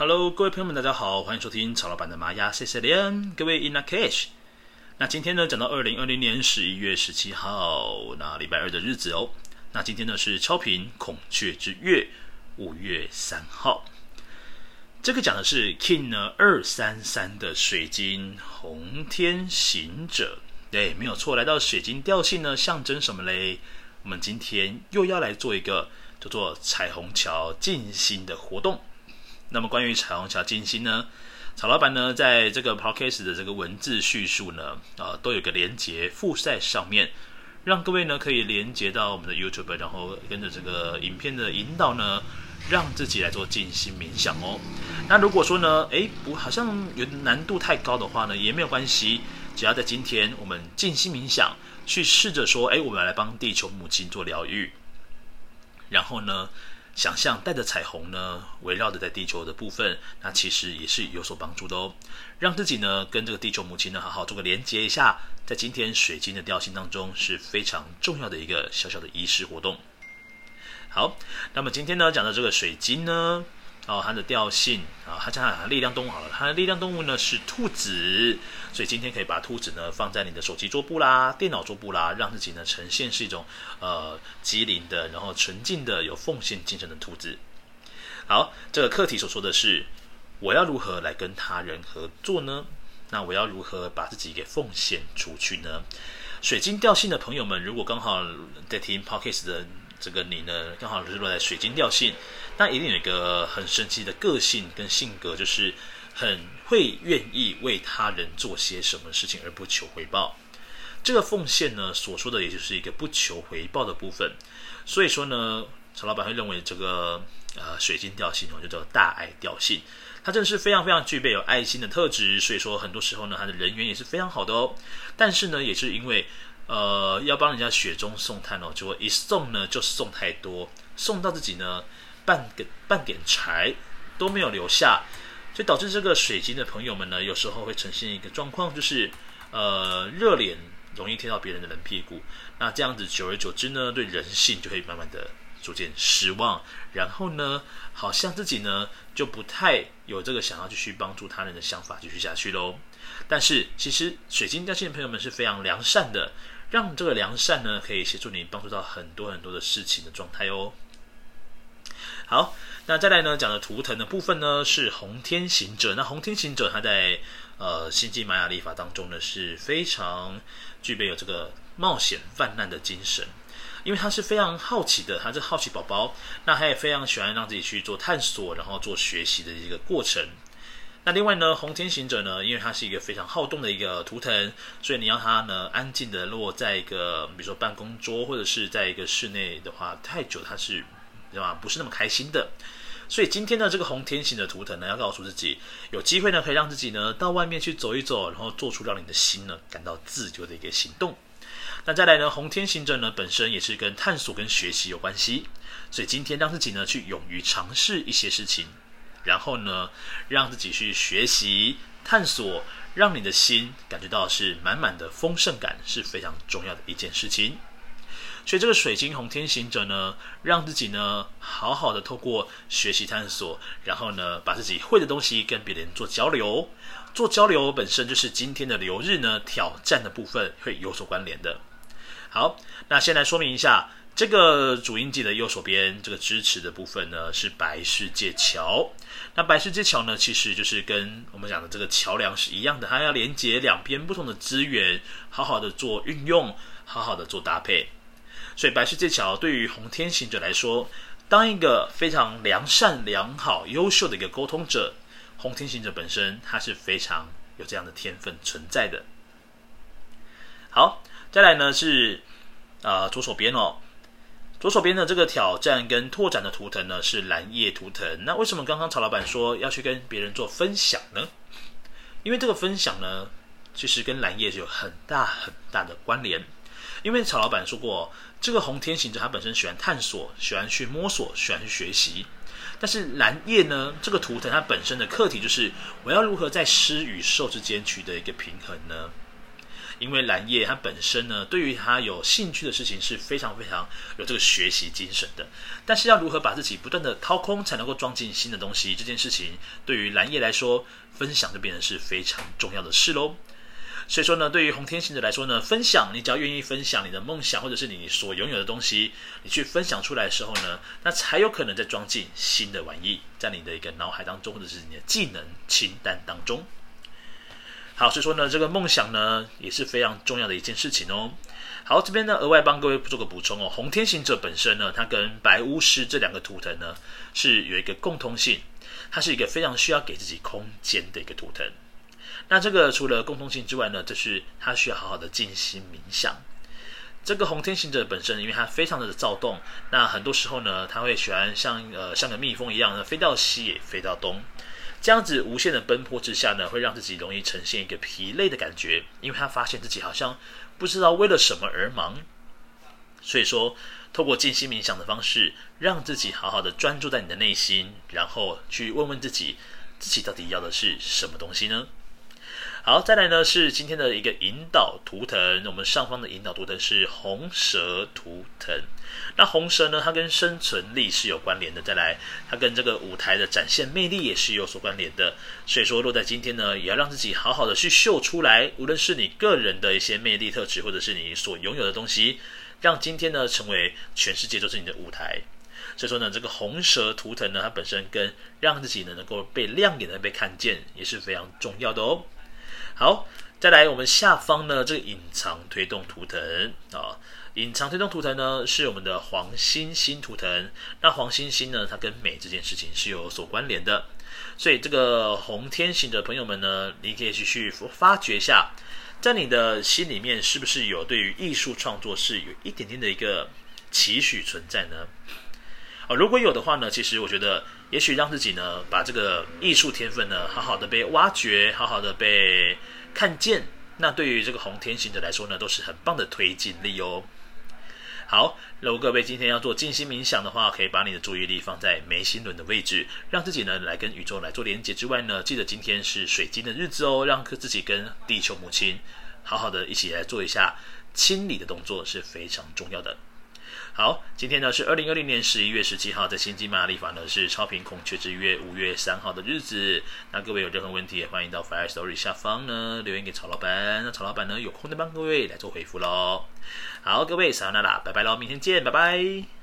Hello，各位朋友们，大家好，欢迎收听曹老板的玛雅 C C N，各位 In Lak'ech。那今天呢，讲到二零二零年十一月十七号，那礼拜二的日子哦。那今天呢是超频孔雀之月五月三号。这个讲的是 King 呢二三三的水晶红天行者，对，没有错。来到水晶调性呢，象征什么嘞？我们今天又要来做一个叫做彩虹桥静心的活动。那么关于彩虹桥静心呢，曹老板呢在这个 podcast 的这个文字叙述呢，啊、都有个连结附在上面，让各位呢可以连接到我们的 YouTube，然后跟着这个影片的引导呢，让自己来做静心冥想哦。那如果说呢，诶，不，好像有难度太高的话呢，也没有关系，只要在今天我们静心冥想，去试着说，诶，我们来帮地球母亲做疗愈，然后呢，想象带着彩虹呢，围绕着在地球的部分，那其实也是有所帮助的哦。让自己呢跟这个地球母亲呢好好做个连接一下，在今天水晶的调性当中是非常重要的一个小小的仪式活动。好，那么今天呢讲的这个水晶呢。哦，它的调性啊，它讲它力量动物好了，它的力量动物呢是兔子，所以今天可以把兔子呢放在你的手机桌布啦、电脑桌布啦，让自己呢呈现是一种呃机灵的，然后纯净的、有奉献精神的兔子。好，这个课题所说的是，我要如何来跟他人合作呢？那我要如何把自己给奉献出去呢？水晶调性的朋友们，如果刚好在听 Podcast 的。这个你呢，刚好是落在水晶调性，那一定有一个很神奇的个性跟性格，就是很会愿意为他人做些什么事情而不求回报。这个奉献呢，所说的也就是一个不求回报的部分。所以说呢，曹老板会认为这个呃水晶调性哦，就叫大爱调性，它真的是非常非常具备有爱心的特质。所以说很多时候呢，他的人缘也是非常好的哦。但是呢，也是因为。呃，要帮人家雪中送炭哦，结果一送呢就送太多，送到自己呢半个半点柴都没有留下，所以导致这个水晶的朋友们呢，有时候会呈现一个状况，就是呃热脸容易贴到别人的冷屁股，那这样子久而久之呢，对人性就会慢慢的逐渐失望，然后呢，好像自己呢就不太有这个想要继续帮助他人的想法继续下去喽。但是其实水晶调性的朋友们是非常良善的。让这个良善呢，可以协助你帮助到很多很多的事情的状态哦。好，那再来呢，讲的图腾的部分呢，是红天行者。那红天行者他在呃星际玛雅历法当中呢，是非常具备有这个冒险犯难的精神，因为他是非常好奇的，他是好奇宝宝，那他也非常喜欢让自己去做探索，然后做学习的一个过程。那另外呢，红天行者呢，因为它是一个非常好动的一个图腾，所以你要它呢安静的落在一个，比如说办公桌或者是在一个室内的话，太久它是，对吧？不是那么开心的。所以今天呢这个红天行的图腾呢，要告诉自己，有机会呢可以让自己呢到外面去走一走，然后做出让你的心呢感到自由的一个行动。那再来呢，红天行者呢本身也是跟探索跟学习有关系，所以今天让自己呢去勇于尝试一些事情。然后呢，让自己去学习、探索，让你的心感觉到是满满的丰盛感，是非常重要的一件事情。所以这个水晶红天行者呢，让自己呢好好的透过学习探索，然后呢把自己会的东西跟别人做交流。做交流本身就是今天的流日呢挑战的部分会有所关联的。好，那先来说明一下。这个主音记的右手边，这个支持的部分呢，是白世界桥。那白世界桥呢，其实就是跟我们讲的这个桥梁是一样的，它要连接两边不同的资源，好好的做运用，好好的做搭配。所以白世界桥对于红天行者来说，当一个非常良善、良好、优秀的一个沟通者，红天行者本身它是非常有这样的天分存在的。好，再来呢是啊、左手边哦。左手边的这个挑战跟拓展的图腾呢，是蓝叶图腾。那为什么刚刚曹老板说要去跟别人做分享呢？因为这个分享呢，其实跟蓝叶有很大很大的关联。因为曹老板说过，这个红天行者他本身喜欢探索，喜欢去摸索，喜欢去学习。但是蓝叶呢，这个图腾它本身的课题就是，我要如何在施与受之间取得一个平衡呢？因为蓝叶它本身呢，对于他有兴趣的事情是非常非常有这个学习精神的。但是要如何把自己不断的掏空，才能够装进新的东西，这件事情对于蓝叶来说，分享就变成是非常重要的事喽。所以说呢，对于红天行者来说呢，分享你只要愿意分享你的梦想，或者是你所拥有的东西，你去分享出来的时候呢，那才有可能再装进新的玩意，在你的一个脑海当中，或者是你的技能清单当中。好，所以说呢，这个梦想呢也是非常重要的一件事情哦。好，这边呢额外帮各位做个补充哦，红天行者本身呢，它跟白巫师这两个图腾呢是有一个共通性，它是一个非常需要给自己空间的一个图腾。那这个除了共通性之外呢，就是它需要好好的静心冥想。这个红天行者本身，因为它非常的躁动，那很多时候呢，它会喜欢像呃像个蜜蜂一样呢，飞到西也飞到东，这样子无限的奔波之下呢，会让自己容易呈现一个疲累的感觉，因为他发现自己好像不知道为了什么而忙。所以说，透过静心冥想的方式，让自己好好的专注在你的内心，然后去问问自己，自己到底要的是什么东西呢？好，再来呢是今天的一个引导图腾，我们上方的引导图腾是红蛇图腾。那红蛇呢，它跟生存力是有关联的。再来，它跟这个舞台的展现魅力也是有所关联的。所以说，落在今天呢，也要让自己好好的去秀出来，无论是你个人的一些魅力特质，或者是你所拥有的东西，让今天呢成为全世界都是你的舞台。所以说呢，这个红蛇图腾呢，它本身跟让自己呢能够被亮眼的被看见，也是非常重要的哦。好，再来我们下方呢，这个隐藏推动图腾啊，隐藏推动图腾呢是我们的黄星星图腾。那黄星星呢，它跟美这件事情是有所关联的，所以这个红天行的朋友们呢，你可以去去发掘一下，在你的心里面是不是有对于艺术创作是有一点点的一个期许存在呢？啊，如果有的话呢，其实我觉得。也许让自己呢，把这个艺术天分呢，好好的被挖掘，好好的被看见，那对于这个红天行者来说呢，都是很棒的推进力哦。好，如果各位今天要做静心冥想的话，可以把你的注意力放在眉心轮的位置，让自己呢来跟宇宙来做连接之外呢，记得今天是水晶的日子哦，让自己跟地球母亲好好的一起来做一下清理的动作是非常重要的。好，今天呢是二零二零年十一月十七号，在新金马立法呢是超频孔雀之月五月三号的日子。那各位有任何问题，也欢迎到 Fire Story 下方呢留言给曹老板，那曹老板呢有空的帮各位来做回复喽。好，各位，撒由那啦，拜拜喽，明天见，拜拜。